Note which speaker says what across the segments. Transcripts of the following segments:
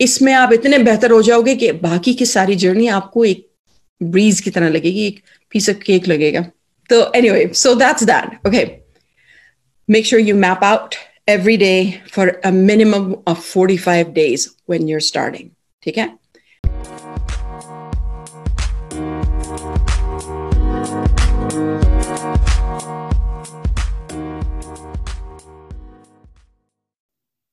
Speaker 1: इसमें आप इतने बेहतर हो जाओगे कि बाकी की सारी जर्नी आपको एक ब्रीज की तरह लगेगी, एक पीस ऑफ़ केक लगेगा। तो anyway so that's that okay make sure you map out every day for a minimum of forty 45 days when you're starting ठीक है?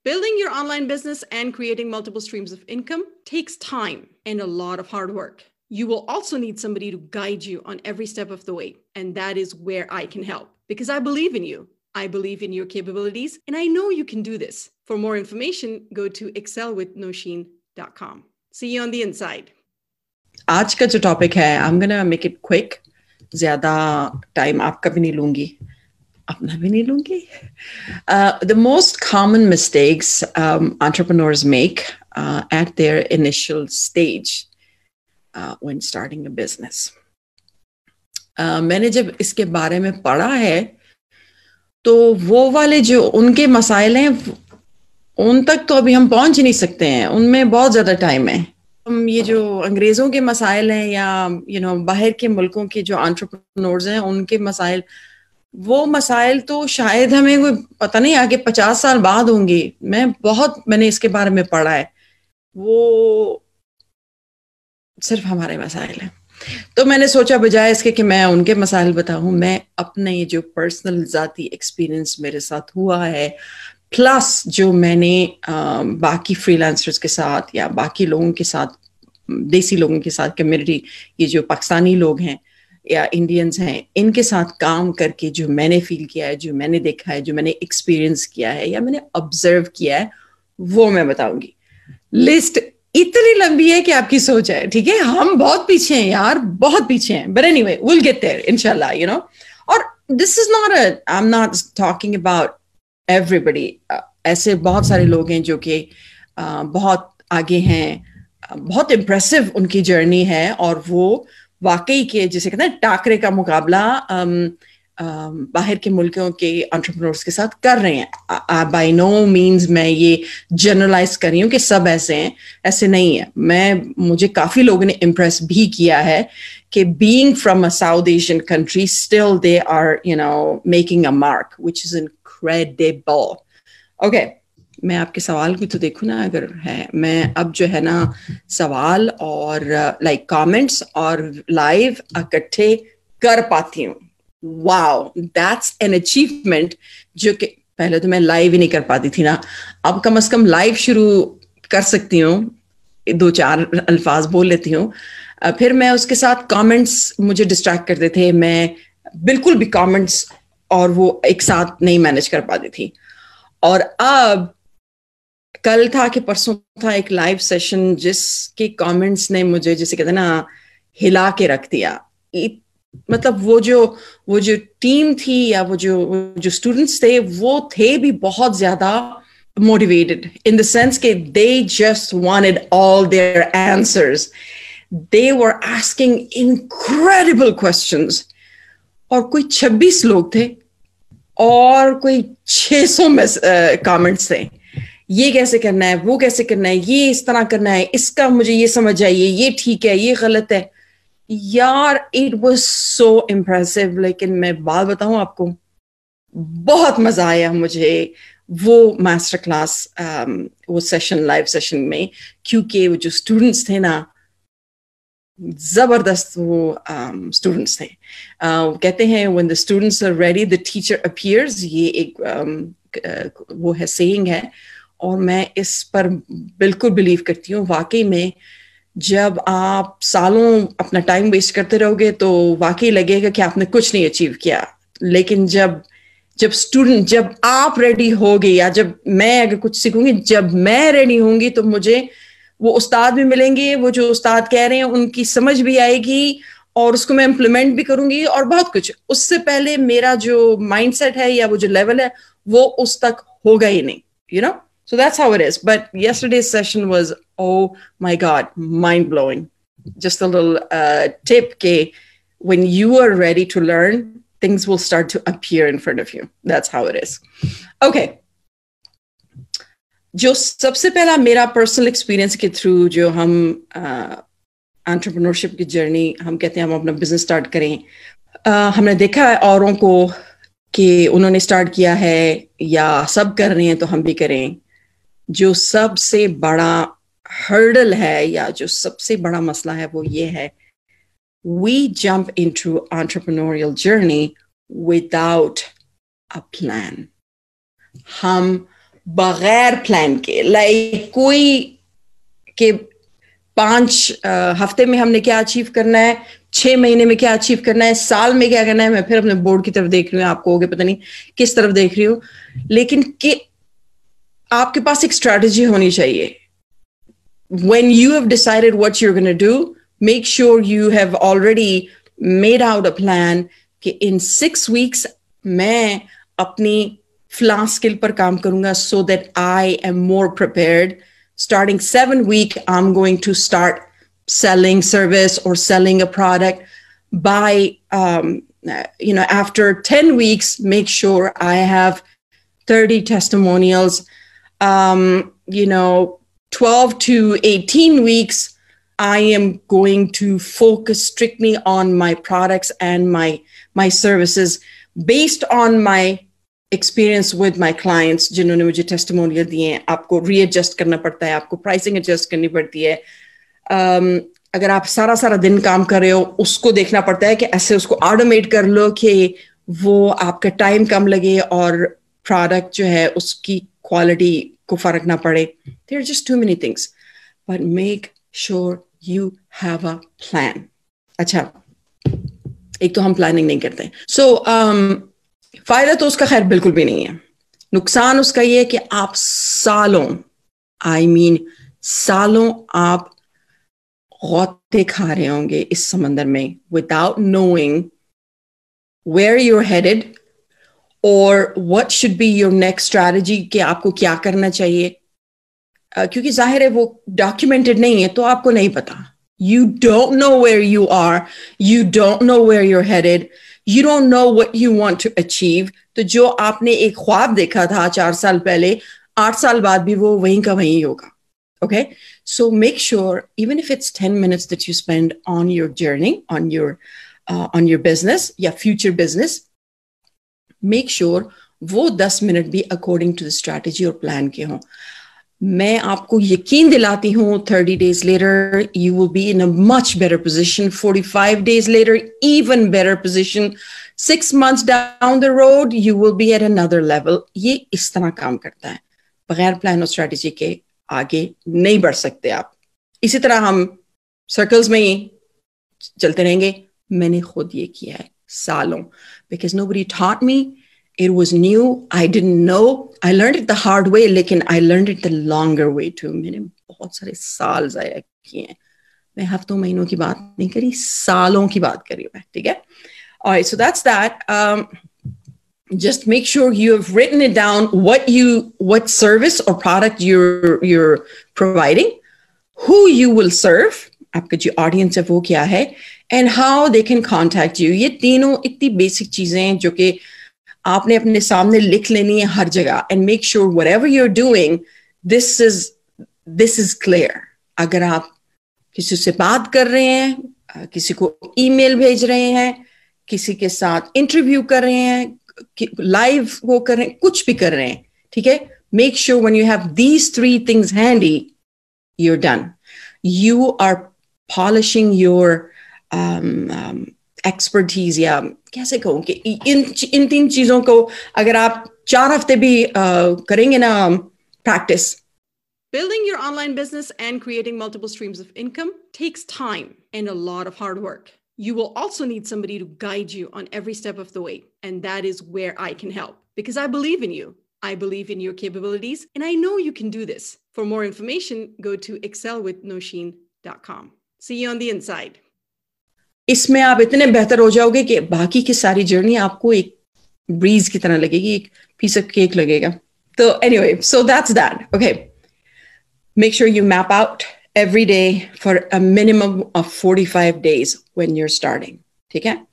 Speaker 1: Building your online business and creating multiple streams of income takes time and a lot of hard work. You will also need somebody to guide you on every step of the way. And that is where I can help because I believe in you. I believe in your capabilities and I know you can do this. For more information, go to excelwithnoshin.com. See you on the inside. आज का जो topic है I am gonna make it quick ज्यादा time आपका भी नहीं लूंगी अपना भी नहीं लूँगी। The most common mistakes entrepreneurs make uh, at their initial stage uh, when uh, मैंने जब इसके बारे में पढ़ा है तो वो वाले जो उनके मसाइल हैं उन तक तो अभी हम पहुँच नहीं सकते हैं। उनमें बहुत ज़्यादा टाइम है। हम ये जो अंग्रेज़ों के मसाइल हैं या यू you नो know, बाहर के मुल्कों के जो एंटरप्रेन्योर्स हैं उनके मसाइल वो मसाइल तो शायद हमें कोई पता नहीं आगे पचास साल बाद होंगे। मैं बहुत मैंने इसके बारे में पढ़ा है। वो सिर्फ़ हमारे मसाइल हैं। तो मैंने सोचा बजाय इसके कि मैं उनके मसाइल बताऊँ मैं अपने ये जो पर्सनल ज़ाती एक्सपीरियंस मेरे साथ हुआ है प्लस जो मैंने आ, बाकी फ्रीलांसर्स के साथ या बाकी लोगों के साथ देसी लोगों के साथ कम्युनिटी ये जो पाकिस्तानी लोग हैं या इंडियंस हैं इनके साथ काम करके जो मैंने फील किया है जो मैंने देखा है जो मैंने एक्सपीरियंस किया है या मैंने ऑब्ज़र्व किया है वो मैं बताऊँगी। लिस्ट इतनी लंबी है कि आपकी सोच है ठीक है? हम बहुत पीछे हैं यार बहुत पीछे हैं। But anyway will get there इंशाल्लाह यू नो और this is not I am not talking about everybody ऐसे बहुत सारे लोग हैं जो कि uh, बहुत आगे हैं बहुत इम्प्रेसिव उनकी जर्नी है और वो वाकई के जिसे कहते हैं टाकरे का मुकाबला बाहर के मुल्कों के एंटरप्रेन्योर्स के साथ कर रहे हैं। बाय नो मींस मैं ये जनरलाइज कर रही हूँ कि सब ऐसे हैं, ऐसे नहीं है। मैं, मुझे काफ़ी लोगों ने इम्प्रेस भी किया है कि being from a South Asian country still they are you know making a mark which is incredible okay मैं आपके सवाल की तो देखूँ ना अगर है, मैं अब जो है ना सवाल और लाइक कमेंट्स और लाइव इकट्ठे कर पाती हूँ। वाओ दैट्स एन अचीवमेंट जो कि पहले तो मैं लाइव ही नहीं कर पाती थी ना। अब कम से कम लाइव शुरू कर सकती हूँ, दो चार अल्फाज बोल लेती हूँ। फिर मैं उसके साथ कमेंट्स मुझे डिस्ट्रैक्ट करते थे, मैं बिल्कुल भी कमेंट्स और वो एक साथ नहीं मैनेज कर पाती थी। और अब कल था कि परसों था एक लाइव सेशन जिसके कमेंट्स ने मुझे, जैसे कहते ना, हिला के रख दिया मतलब वो जो वो जो टीम थी या वो जो जो स्टूडेंट्स थे, वो थे भी बहुत ज़्यादा मोटिवेटेड इन द सेंस के they just wanted all their answers. They were asking incredible questions. और कोई 26 लोग थे और कोई 600 में कमेंट्स थे ये कैसे करना है वो कैसे करना है ये इस तरह करना है इसका मुझे ये समझ आइए ये ठीक है ये गलत है। यार इट वॉज़ सो इम्प्रेसिव लेकिन मैं बात बताऊँ आपको बहुत मज़ा आया मुझे वो मास्टर क्लास um, वो सेशन लाइव सेशन में क्योंकि वो जो स्टूडेंट्स थे ना ज़बरदस्त वो स्टूडेंट्स um, थे। Uh, कहते हैं when the students are ready the teacher appears ये एक um, वो है सेइंग है। और मैं इस पर बिल्कुल बिलीव करती हूँ। वाकई में जब आप सालों अपना टाइम वेस्ट करते रहोगे तो वाकई लगेगा कि आपने कुछ नहीं अचीव किया। लेकिन जब जब स्टूडेंट जब आप रेडी होगे या जब मैं अगर कुछ सीखूँगी, जब मैं रेडी होंगी तो मुझे वो उस्ताद भी मिलेंगे, वो जो उस्ताद कह रहे हैं, उनकी समझ भी आएगी और उसको मैं इम्प्लीमेंट भी करूँगी और बहुत कुछ। उससे पहले मेरा जो माइंडसेट है या वो जो लेवल है, वो उस तक होगा ही नहीं you you know know? So that's how it is. But yesterday's session was, oh my God, mind blowing. Just a little uh, tip, Kay. When you are ready to learn, things will start to appear in front of you. That's how it is. Okay. जो सबसे पहला मेरा personal experience के through जो हम entrepreneurship की journey हम कहते हैं हम अपना बिजनेस स्टार्ट करें uh, हमने देखा है औरों को कि उन्होंने स्टार्ट किया है या सब कर रहे हैं तो हम भी करें जो सबसे बड़ा हर्डल है या जो सबसे बड़ा मसला है वो ये है we jump into entrepreneurial journey without a plan हम बगैर प्लान के लाइक कोई के पाँच हफ़्ते में हमने क्या अचीव करना है, छह महीने में क्या अचीव करना है, साल में क्या करना है, मैं फिर अपने बोर्ड की तरफ़ देख रही हूँ, आपको होगे पता नहीं किस तरफ़ देख रही हूँ, लेकिन कि आपके पास एक स्ट्रेटजी होनी चाहिए when you have decided what you're going to do make sure you have already made out a plan कि in six weeks मैं अपनी flan skill par kaam karunga so that I am more prepared. Starting seven week, I'm going to start selling service or selling a product. By um, you know, after 10 weeks, make sure I have 30 testimonials. Um, you know, 12 to 18 weeks, I am going to focus strictly on my products and my my services based on my experience with my clients जिन्होंने मुझे testimonial दिए हैं। आपको readjust करना पड़ता है आपको pricing adjust करनी पड़ती है। Um, अगर आप सारा सारा दिन काम कर रहे हो उसको देखना पड़ता है कि ऐसे उसको ऑटोमेट कर लो कि वो आपका टाइम कम लगे और प्रोडक्ट जो है उसकी क्वालिटी को फ़र्क ना पड़े। There just too many things but make sure you have a plan अच्छा एक तो हम प्लानिंग नहीं करते। सो so, um, फ़ायदा तो उसका खैर बिल्कुल भी नहीं है। नुकसान उसका ये है कि आप सालों आई I मीन mean, सालों आप गौते खा रहे होंगे इस समंदर में without knowing where you're headed और what should be your next strategy कि आपको क्या करना चाहिए? uh, क्योंकि ज़ाहिर है वो डॉक्यूमेंटेड नहीं है तो आपको नहीं पता। You don't know where you are you don't know where you're headed you don't know what you want to achieve तो जो आपने एक ख्वाब देखा था चार साल पहले आठ साल बाद भी वो वहीं का वहीं होगा। Okay? So make sure even if it's 10 minutes that spend on your journey on your uh, on your business या future business मेक श्योर वो दस मिनट भी अकॉर्डिंग टू द स्ट्रैटेजी और प्लान के हों। मैं आपको यकीन दिलाती हूँ thirty days later you will be in a much better position forty five days later even better position six month down the road you will be at another level ये इस तरह काम करता है। बगैर प्लान और स्ट्रैटेजी के आगे नहीं बढ़ सकते आप। इसी तरह हम सर्कल्स में ही चलते रहेंगे। मैंने खुद ये किया है। सालों because nobody taught me it was new i didn't know i learned it the hard way लेकिन i learned it the longer way too मैंने बहुत सारे साल ज़ाया किए हैं मैं हफ्तों महीनों की बात नहीं करी सालों की बात करी मैं ठीक है alright so that's that um, just make sure you have written it down what you what service or product you're you're providing who you will serve आपका जो ऑडियंस है वो क्या है and how they can contact you ये तीनों इतनी basic चीज़ें हैं जो कि आपने अपने सामने लिख लेनी है हर जगह. And make sure whatever you're doing this is this is clear अगर आप किसी से बात कर रहे हैं, किसी को ईमेल भेज रहे हैं, किसी के साथ इंटरव्यू कर रहे हैं लाइव वो कर रहे हैं, कुछ भी कर रहे हैं, ठीक है? Make sure one you have these three things handy you're done you are polishing your expertise या कैसे कहूँ कि इन इन तीन चीजों को अगर आप चार हफ्ते भी करेंगे ना practice
Speaker 2: Building your online business and creating multiple streams of income takes time and a lot of hard work. You will also need somebody to guide you on every step of the way. And that is where I can help because I believe in you. I believe in your capabilities and I know you can do this. For more information, go to excelwithnoshin.com. See you on the inside.
Speaker 1: इसमें आप इतने बेहतर हो जाओगे कि बाकी की सारी जर्नी आपको एक ब्रीज की तरह लगेगी, एक पीस ऑफ़ केक लगेगा। तो anyway so that's that okay make sure you map out every day for a minimum of 45 days when you're starting, ठीक है?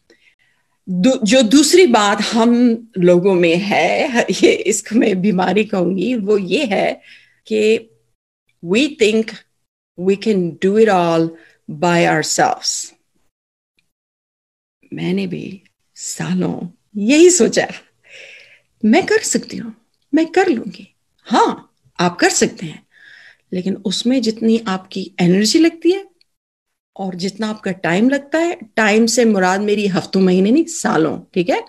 Speaker 1: जो दूसरी बात हम लोगों में है, ये इसको मैं बीमारी कहूँगी, वो ये है
Speaker 2: कि we think we can do it all by our मैंने भी सालों यही सोचा मैं कर सकती हूँ, मैं कर लूँगी। हाँ आप कर सकते हैं, लेकिन उसमें जितनी आपकी एनर्जी लगती है और जितना आपका टाइम लगता है टाइम से मुराद मेरी हफ्तों, महीने नहीं, सालों, ठीक है?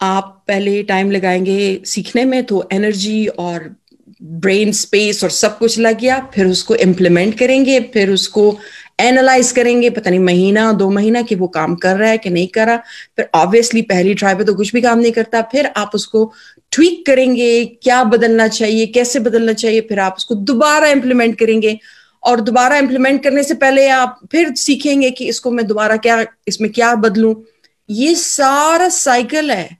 Speaker 2: आप पहले टाइम लगाएँगे सीखने में तो एनर्जी और ब्रेन स्पेस और सब कुछ लग गया, फिर उसको इम्प्लीमेंट करेंगे, फिर उसको एनालाइज करेंगे, पता नहीं महीना, दो महीना कि वो काम कर रहा है कि नहीं कर रहा। फिर ऑब्वियसली पहली ट्राई पे तो कुछ भी काम नहीं करता। फिर आप उसको ट्वीक करेंगे, क्या बदलना चाहिए, कैसे बदलना चाहिए, फिर आप उसको दोबारा इंप्लीमेंट करेंगे। और दोबारा इंप्लीमेंट करने से पहले आप फिर सीखेंगे कि इसको मैं दोबारा क्या, इसमें क्या बदलूं। ये सारा साइकिल है।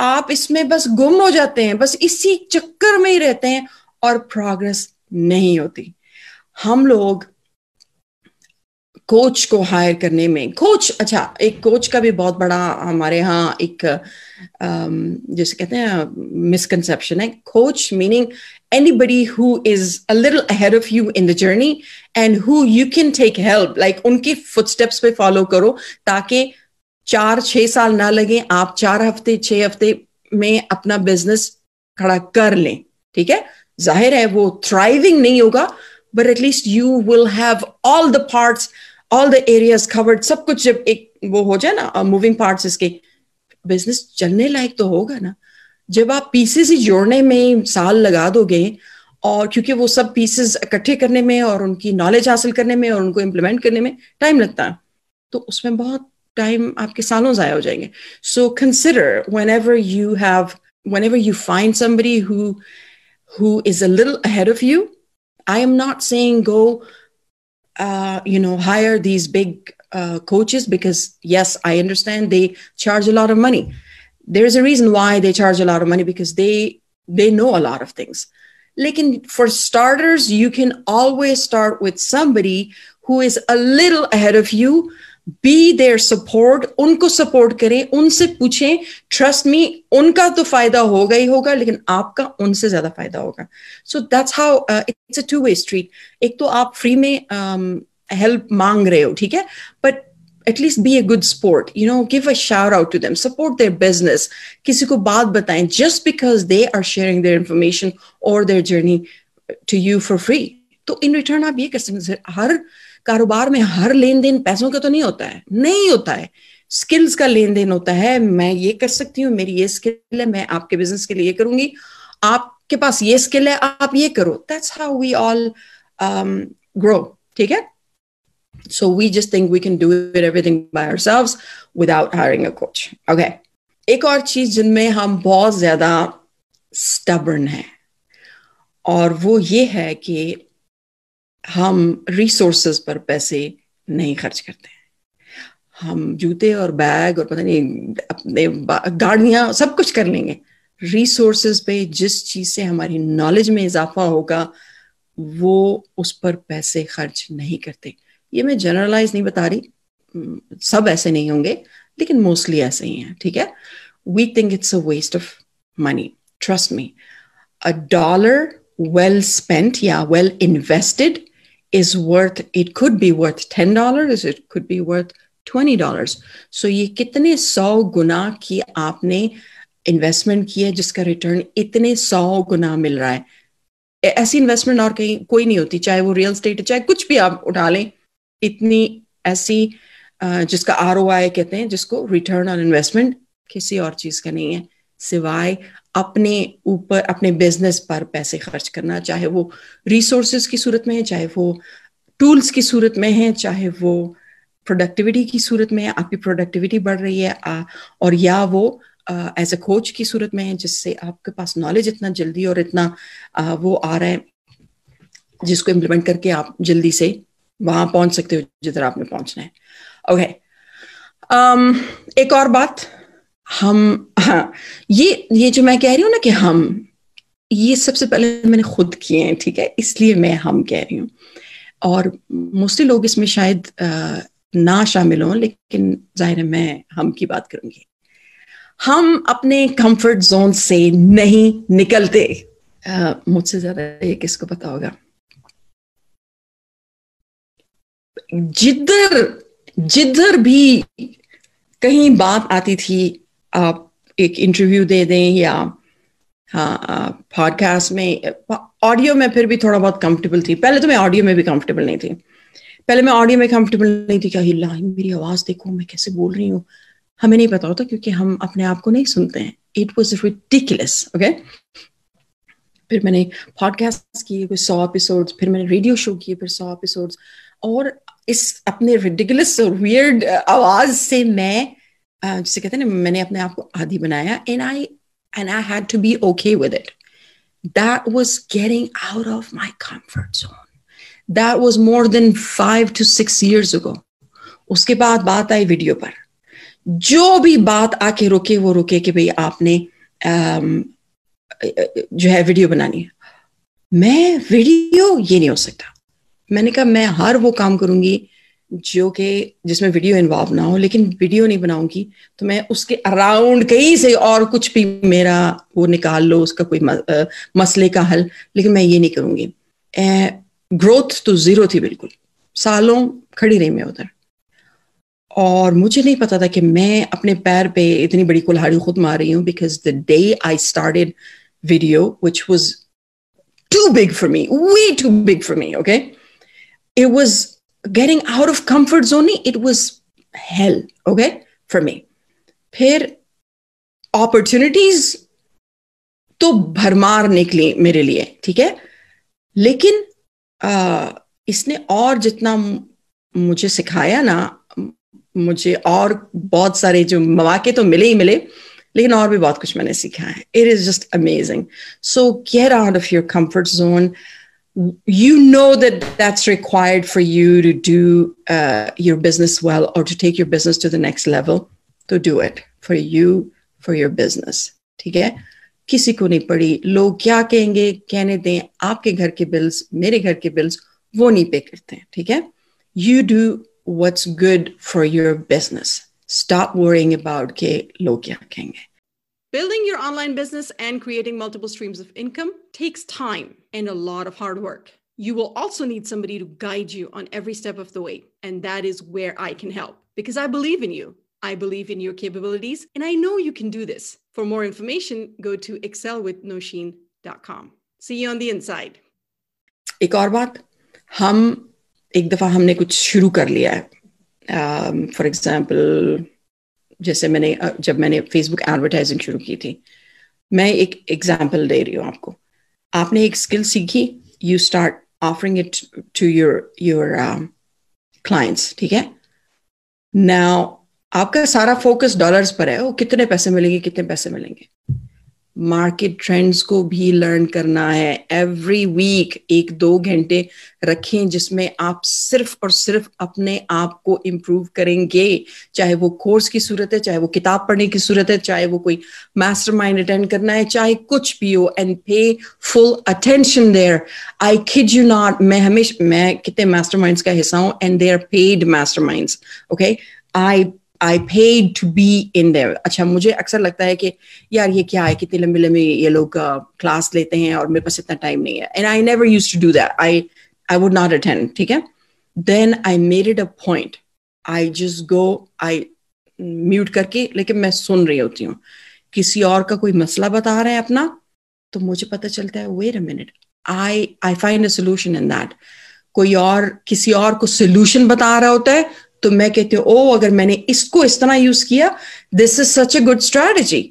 Speaker 2: आप इसमें बस गुम हो जाते हैं, बस इसी चक्कर में ही रहते हैं और प्रोग्रेस नहीं होती। हम लोग कोच को हायर करने में। कोच अच्छा एक कोच का भी बहुत बड़ा हमारे यहाँ एक जैसे कहते हैं मिसकंसेप्शन है। Coach meaning anybody who is a little ahead of you in the journey and who you can take help, like उनके footsteps पे फॉलो करो ताकि चार, छह साल ना लगे, आप चार हफ़्ते, छह हफ़्ते में अपना बिज़नेस खड़ा कर लें, ठीक है? ज़ाहिर है वो थ्राइविंग नहीं होगा but at least you will have all the parts all the areas covered सब कुछ जब एक वो हो जाए ना मूविंग पार्ट्स इसके बिज़नेस चलने लायक तो होगा ना। जब आप पीसेस ही जोड़ने में साल लगा दोगे, और क्योंकि वो सब पीसेस इकट्ठे करने में और उनकी नॉलेज हासिल करने में और उनको इम्प्लीमेंट करने में टाइम लगता है तो उसमें बहुत टाइम आपके सालों ज़ाया हो जाएँगे। So consider whenever you have whenever you find somebody who who is a little ahead of you, i am not saying go uh, you know hire these big uh, coaches because yes i understand they charge a lot of money. There's a reason why they charge a lot of money because they they know a lot of things. Like for starters you can always start with somebody who is a little ahead of you be there support उनको support करें उनसे पूछें। Trust me उनका तो फ़ायदा होगा ही होगा लेकिन आपका उनसे ज़्यादा फ़ायदा होगा। So that's how it's a two way street एक तो आप फ्री में हेल्प um, मांग रहे हो ठीक है? But at least be a good sport you know give a shout out to them support their business किसी को बात बताएँ just because they are sharing their information और their journey to you for free तो in return आप ये कर सकते हर कारोबार में हर लेन देन पैसों का तो नहीं होता है, नहीं होता है। स्किल्स का लेन देन होता है, मैं ये कर सकती हूँ, मेरी ये स्किल है, मैं आपके बिज़नेस के लिए ये करूँगी। आपके पास ये स्किल है, आप ये करो। That's how we all grow ठीक है? So we just think we can do it everything by ourselves without hiring a coach. Okay. एक और चीज़ जिनमें हम बहुत ज़्यादा स्टबर्न है, और वो ये है कि हम रिसोर्सेज पर पैसे नहीं खर्च करते हैं। हम जूते और बैग और पता नहीं, अपने गाड़ियाँ सब कुछ कर लेंगे। रिसोर्सेज पे जिस चीज़ से हमारी नॉलेज में इजाफा होगा, वो उस पर पैसे खर्च नहीं करते। ये मैं जनरलाइज नहीं बता रही सब ऐसे नहीं होंगे, लेकिन मोस्टली ऐसे ही हैं, ठीक है? We think it's a waste of money trust me a dollar well spent या well invested is worth, it could be worth ten dollars, it could be worth twenty dollars. So ये कितने सौ गुना की आपने इन्वेस्टमेंट की है जिसका return इतने सौ गुना मिल रहा है ऐसी इन्वेस्टमेंट और कहीं कोई नहीं होती चाहे वो रियल स्टेट चाहे कुछ भी आप उठा लें इतनी ऐसी जिसका आर कहते हैं जिसको रिटर्न ऑन इन्वेस्टमेंट किसी और चीज़ का नहीं है सिवाय अपने ऊपर अपने बिज़नेस पर पैसे खर्च करना चाहे वो रिसोर्सेज की सूरत में है चाहे वो टूल्स की सूरत में है चाहे वो प्रोडक्टिविटी की सूरत में है आपकी प्रोडक्टिविटी बढ़ रही है आ, और या वो एज अ कोच की सूरत में है जिससे आपके पास नॉलेज इतना जल्दी और इतना आ, वो आ रहा है जिसको इम्प्लीमेंट करके आप जल्दी से वहाँ पहुँच सकते हो जिधर आपने पहुँचना है ओके okay. um, एक और बात हम हाँ ये ये जो मैं कह रही हूँ ना कि हम, ये सबसे पहले मैंने खुद किए हैं, ठीक है? इसलिए मैं हम कह रही हूँ। और मोस्टली लोग इसमें शायद ना शामिल हों, लेकिन ज़ाहिर है मैं हम की बात करूँगी। हम अपने कंफर्ट जोन से नहीं निकलते। मुझसे ज़्यादा ये किसको पता होगा? जिधर जिधर भी कहीं बात आती थी आप एक इंटरव्यू दे दें या हाँ पॉडकास्ट में ऑडियो में फिर भी थोड़ा बहुत कंफर्टेबल थी। पहले तो मैं ऑडियो में भी कंफर्टेबल नहीं थी। पहले मैं ऑडियो में कंफर्टेबल नहीं थी क्या हिला मेरी आवाज़ देखो, मैं कैसे बोल रही हूँ? हमें नहीं पता होता क्योंकि हम अपने आप को नहीं सुनते हैं। इट वॉज़ रिटिकुलस ओके फिर मैंने पॉडकास्ट किए, कोई सौ एपिसोड्स फिर मैंने रेडियो शो किए, फिर सौ एपिसोड्स और इस अपने रिडिकुलस वियर्ड आवाज़ से मैं जिसे कहते हैं ना मैंने अपने आप को आदि बनाया and I and I had to be okay with it that was getting out of my comfort zone. That was more than five to six years ago. उसके बाद बात आई वीडियो पर जो भी बात आके रुके वो रुके कि भाई आपने um, जो है वीडियो बनानी है मैं वीडियो ये नहीं हो सकता मैंने कहा मैं हर वो काम करूँगी जो कि जिसमें वीडियो इन्वॉल्व ना हो, लेकिन वीडियो नहीं बनाऊँगी तो मैं उसके अराउंड कहीं से और कुछ भी मेरा वो निकाल लो, उसका कोई मसले का हल, लेकिन मैं ये नहीं करूँगी। ग्रोथ तो ज़ीरो थी बिल्कुल। सालों खड़ी रही मैं उधर। और मुझे नहीं पता था कि मैं अपने पैर पे इतनी बड़ी कुल्हाड़ी खुद मार रही हूँ because the day I started video which was too big for me way too big for me okay it was getting out of comfort zone it was hell okay for me. फिर opportunities तो भरमार निकली मेरे लिए ठीक है? लेकिन आ, इसने और जितना मुझे सिखाया ना मुझे और बहुत सारे जो मौके तो मिले ही मिले लेकिन और भी बहुत कुछ मैंने सीखा है। It is just amazing so get out of your comfort zone you know that that's required for you to do uh, your business well or to take your business to the next level to do it for you for your business ठीक है किसी को नहीं पड़ी लोग क्या कहेंगे कहने दें आपके घर के बिल्स मेरे घर के बिल्स वो नहीं पे करते हैं ठीक है you do what's good for your business stop worrying about के लोग क्या कहेंगे
Speaker 1: Building your online business and creating multiple streams of income takes time and a lot of hard work. You will also need somebody to guide you on every step of the way. And that is where I can help because I believe in you. I believe in your capabilities and I know you can do this. For more information, go to excelwithnoshin.com. See you on the inside.
Speaker 2: एक और बात हम एक दफा हमने कुछ शुरू कर लिया है फॉर एग्जाम्पल जैसे मैंने, जब मैंने फेसबुक एडवर्टाइजिंग शुरू की थी। मैं एक एग्ज़ाम्पल दे रही हूँ आपको। आपने एक स्किल सीखी you start offering it to your your clients ठीक है? नाउ आपका सारा फोकस डॉलर्स पर है, वो कितने पैसे मिलेंगे, कितने पैसे मिलेंगे? मार्केट ट्रेंड्स को भी लर्न करना है। एवरी वीक एक दो घंटे रखें जिसमें आप सिर्फ़ और सिर्फ़ अपने आप को इम्प्रूव करेंगे। चाहे वो कोर्स की सूरत है, चाहे वो किताब पढ़ने की सूरत है, चाहे वो कोई मास्टर माइंड अटेंड करना है, चाहे कुछ भी हो and pay full attention there I kid you not मैं हमेशा, मैं कितने मास्टर का हिस्सा हूँ and they are paid master okay I I paid to be in there अच्छा मुझे अक्सर लगता है कि यार ये क्या है? कितनी लंबी लंबी ये लोग क्लास uh, लेते हैं और मेरे पास इतना टाइम नहीं है। And I never use to do that I I would not attend ठीक है? Then I made it a point I just go I mute करके लेकिन मैं सुन रही होती हूँ। किसी और का कोई मसला बता रहे हैं अपना तो मुझे पता चलता है wait a minute I I find a solution in that कोई और किसी और को सोल्यूशन बता रहा होता है तो मैं कहती हूँ ओ अगर मैंने इसको इस तरह यूज किया this is such a good strategy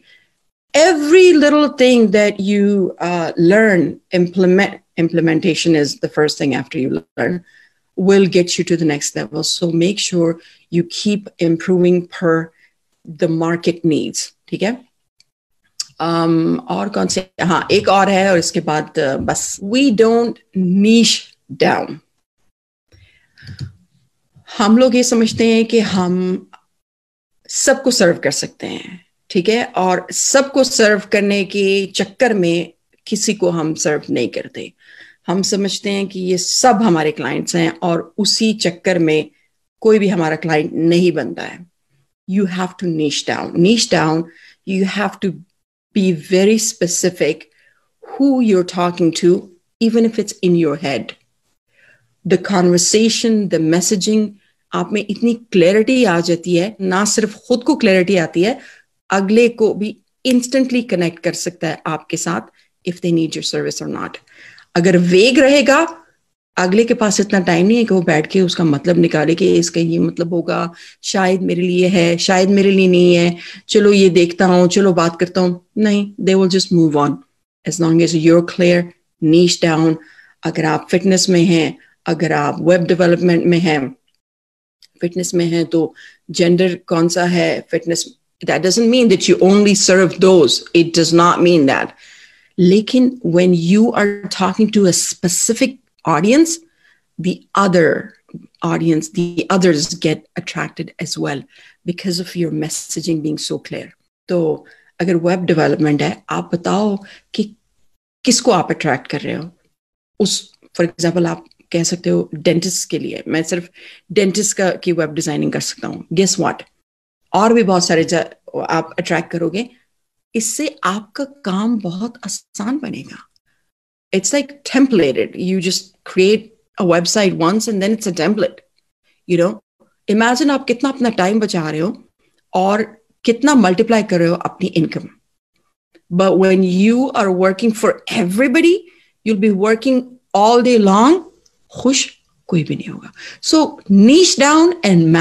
Speaker 2: every little thing that you uh, learn implement implementation is the first thing after you learn will get you to the next level so make sure you keep improving per the market needs ठीक है um, और कौन से हाँ एक और है और इसके बाद uh, बस we don't niche down हम लोग ये समझते हैं कि हम सबको सर्व कर सकते हैं, ठीक है? और सबको सर्व करने के चक्कर में किसी को हम सर्व नहीं करते। हम समझते हैं कि ये सब हमारे क्लाइंट्स हैं और उसी चक्कर में कोई भी हमारा क्लाइंट नहीं बनता है। You have to niche down niche down you have to be very specific who you're talking to even if it's in your head. The conversation the messaging आप में इतनी क्लैरिटी आ जाती है, ना सिर्फ़ खुद को क्लैरिटी आती है, अगले को भी इंस्टेंटली कनेक्ट कर सकता है आपके साथ if they need your service और नॉट अगर वेग रहेगा, अगले के पास इतना टाइम नहीं है कि वो बैठ के उसका मतलब निकाले कि इसका ये मतलब होगा, शायद मेरे लिए है, शायद मेरे लिए नहीं है, चलो ये देखता हूँ, चलो बात करता हूँ। नहीं they will just move on as long as you're clear niche down अगर आप फिटनेस में हैं अगर आप वेब डेवलपमेंट में हैं फिटनेस में हैं तो जेंडर कौन सा है fitness that doesn't mean that you only serve those it does not mean that lekin when you are talking to a specific audience, the other audience, the others get attracted as well because of your messaging being so clear. तो अगर web development है आप बताओ कि किसको आप attract कर रहे हो उस फॉर एग्जाम्पल आप कह सकते हो डेंटिस्ट के लिए। मैं सिर्फ़ डेंटिस्ट का की वेब डिज़ाइनिंग कर सकता हूँ। गेस वॉट और भी बहुत सारे आप अट्रैक्ट करोगे। इससे आपका काम बहुत आसान बनेगा। It's like templated you just create a website once and then it's a template you know imagine आप कितना अपना टाइम बचा रहे हो और कितना मल्टीप्लाई कर रहे हो अपनी income but when you are working for everybody you'll be working all day long खुश कोई भी नहीं होगा। So niche down and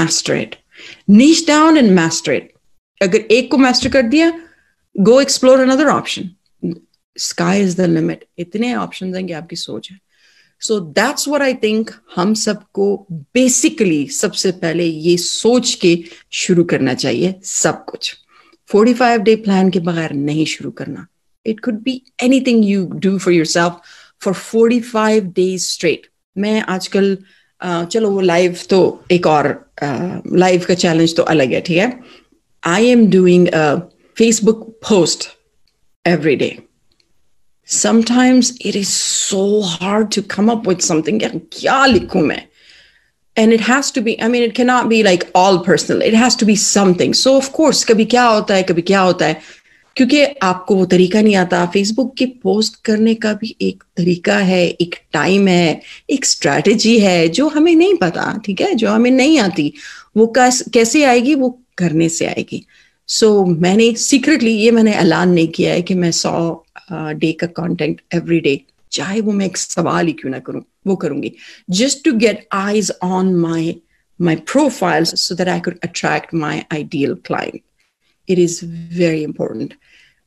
Speaker 2: niche down and master it. अगर एक को master कर दिया go explore another option. Sky is the limit इतने ऑप्शन हैं कि आपकी सोच है। So that's what I think हम सबको बेसिकली सबसे पहले ये सोच के शुरू करना चाहिए सब कुछ। 45 डे प्लान के बगैर नहीं शुरू करना। It could be anything you do for yourself for 45 days straight मैं आजकल uh, चलो वो लाइव तो एक और लाइव uh, का चैलेंज तो अलग है ठीक है I am doing Facebook post every day sometimes it is so hard to come up with something and it has to be i mean it cannot be like all personal it has to be something so of course kabhi kya hota hai kabhi kya hota hai क्योंकि आपको वो तरीका नहीं आता। Facebook के post करने का भी एक तरीका है एक टाइम है एक स्ट्रैटेजी है जो हमें नहीं पता ठीक है? जो हमें नहीं आती। वो कैसे आएगी? वो करने से आएगी। सो so, मैंने सीक्रेटली ये मैंने ऐलान नहीं किया है कि मैं सौ डे का कंटेंट एवरी डे चाहे वो मैं एक सवाल ही क्यों ना करूँ वो करूँगी। Just to get eyes on my my profiles so that I could attract my ideal client. It is very important.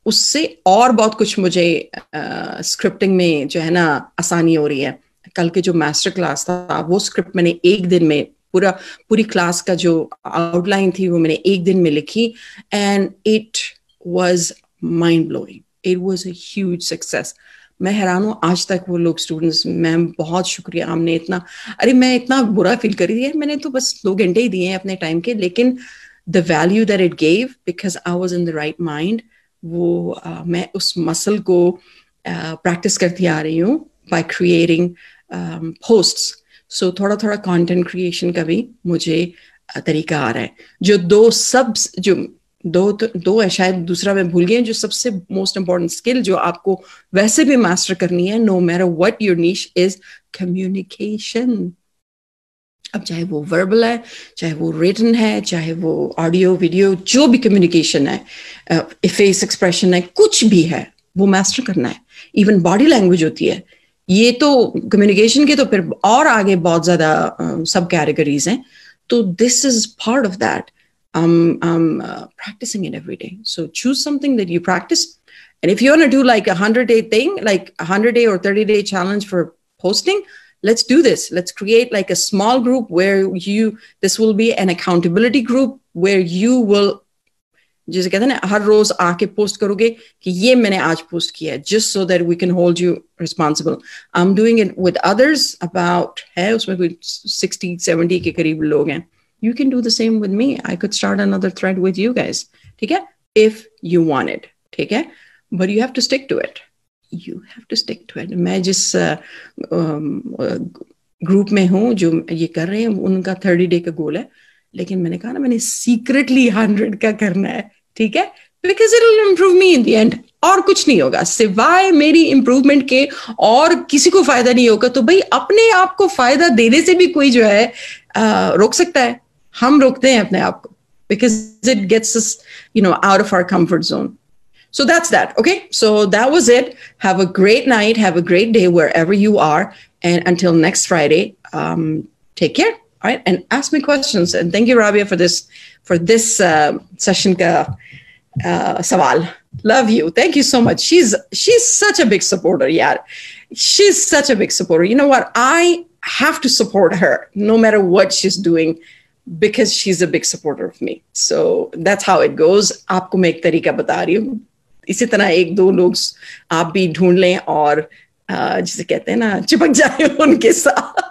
Speaker 2: उससे और बहुत कुछ मुझे स्क्रिप्टिंग में जो है ना आसानी हो रही है। कल के जो मास्टर क्लास था, वो स्क्रिप्ट मैंने एक दिन में पूरा, पूरी क्लास का जो आउटलाइन थी, वो मैंने एक दिन में लिखी and it was mind blowing it was a huge success मैं हैरान हूँ, आज तक वो लोग स्टूडेंट्स मैम बहुत शुक्रिया, हमने इतना, अरे मैं इतना बुरा फील करी थी, मैंने तो बस दो घंटे ही दिए हैं अपने टाइम के, लेकिन the value that it gave because I was in the right mind वो uh, मैं उस मसल को प्रैक्टिस uh, करती आ रही हूँ बाय क्रिएटिंग पोस्ट सो थोड़ा थोड़ा कंटेंट क्रिएशन का भी मुझे uh, तरीका आ रहा है। जो दो सब जो दो तो दो है शायद दूसरा मैं भूल गई जो सबसे मोस्ट इंपॉर्टेंट स्किल जो आपको वैसे भी मास्टर करनी है no matter what your niche is communication अब चाहे वो वर्बल है चाहे वो रिटन है चाहे वो ऑडियो वीडियो जो भी कम्युनिकेशन है फेस एक्सप्रेशन है कुछ भी है वो मास्टर करना है इवन बॉडी लैंग्वेज होती है ये तो कम्युनिकेशन के तो फिर और आगे बहुत ज़्यादा सब कैटेगरीज हैं तो this is part of that I'm, I'm uh, practicing it every day. So choose something that you practice. And if you want to do like a 100 day thing, like a 100 day or 30 day challenge for posting, let's do this. Let's create like a small group where you, this will be an accountability group where you will जैसे कहते हैं ना हर रोज आके post करोगे कि ये मैंने आज पोस्ट किया just so that we can hold you responsible I am doing it with others about है उसमें कोई 60 70 के करीब लोग हैं you can do the same with me. I could start another thread with you guys. Okay? If you want it. Okay? But you have to stick to it. You have to stick to it. मैं जिस group में हूँ जो ये कर रहे हैं उनका थर्टी डे का गोल है। लेकिन मैंने कहा ना मैंने सीक्रेटली हंड्रेड का करना है ठीक है? Because it will improve me in the end और कुछ नहीं होगा। सिवाय मेरी इंप्रूवमेंट के और किसी को फ़ायदा नहीं होगा तो भाई अपने आप को फ़ायदा देने से भी कोई जो है आ, रोक सकता है। हम रोकते हैं अपने आप को। Because it gets you know out of our comfort zone So that's that. Okay. So that was it. Have a great night. Have a great day wherever you are. And until next Friday, um, take care. All right. And ask me questions. And thank you, Rabia, for this for this uh, session. Ka, uh, sawal. Love you. Thank you so much. She's she's such a big supporter. Yeah. She's such a big supporter. You know what? I have to support her no matter what she's doing because she's a big supporter of me. So that's how it goes. आपको मैं एक तरीका बता रही हूँ इसी तरह एक दो लोग आप भी ढूंढ लें और जिसे कहते हैं ना, चिपक जाए उनके साथ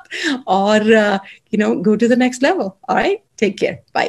Speaker 2: और you know go to the next level alright take care bye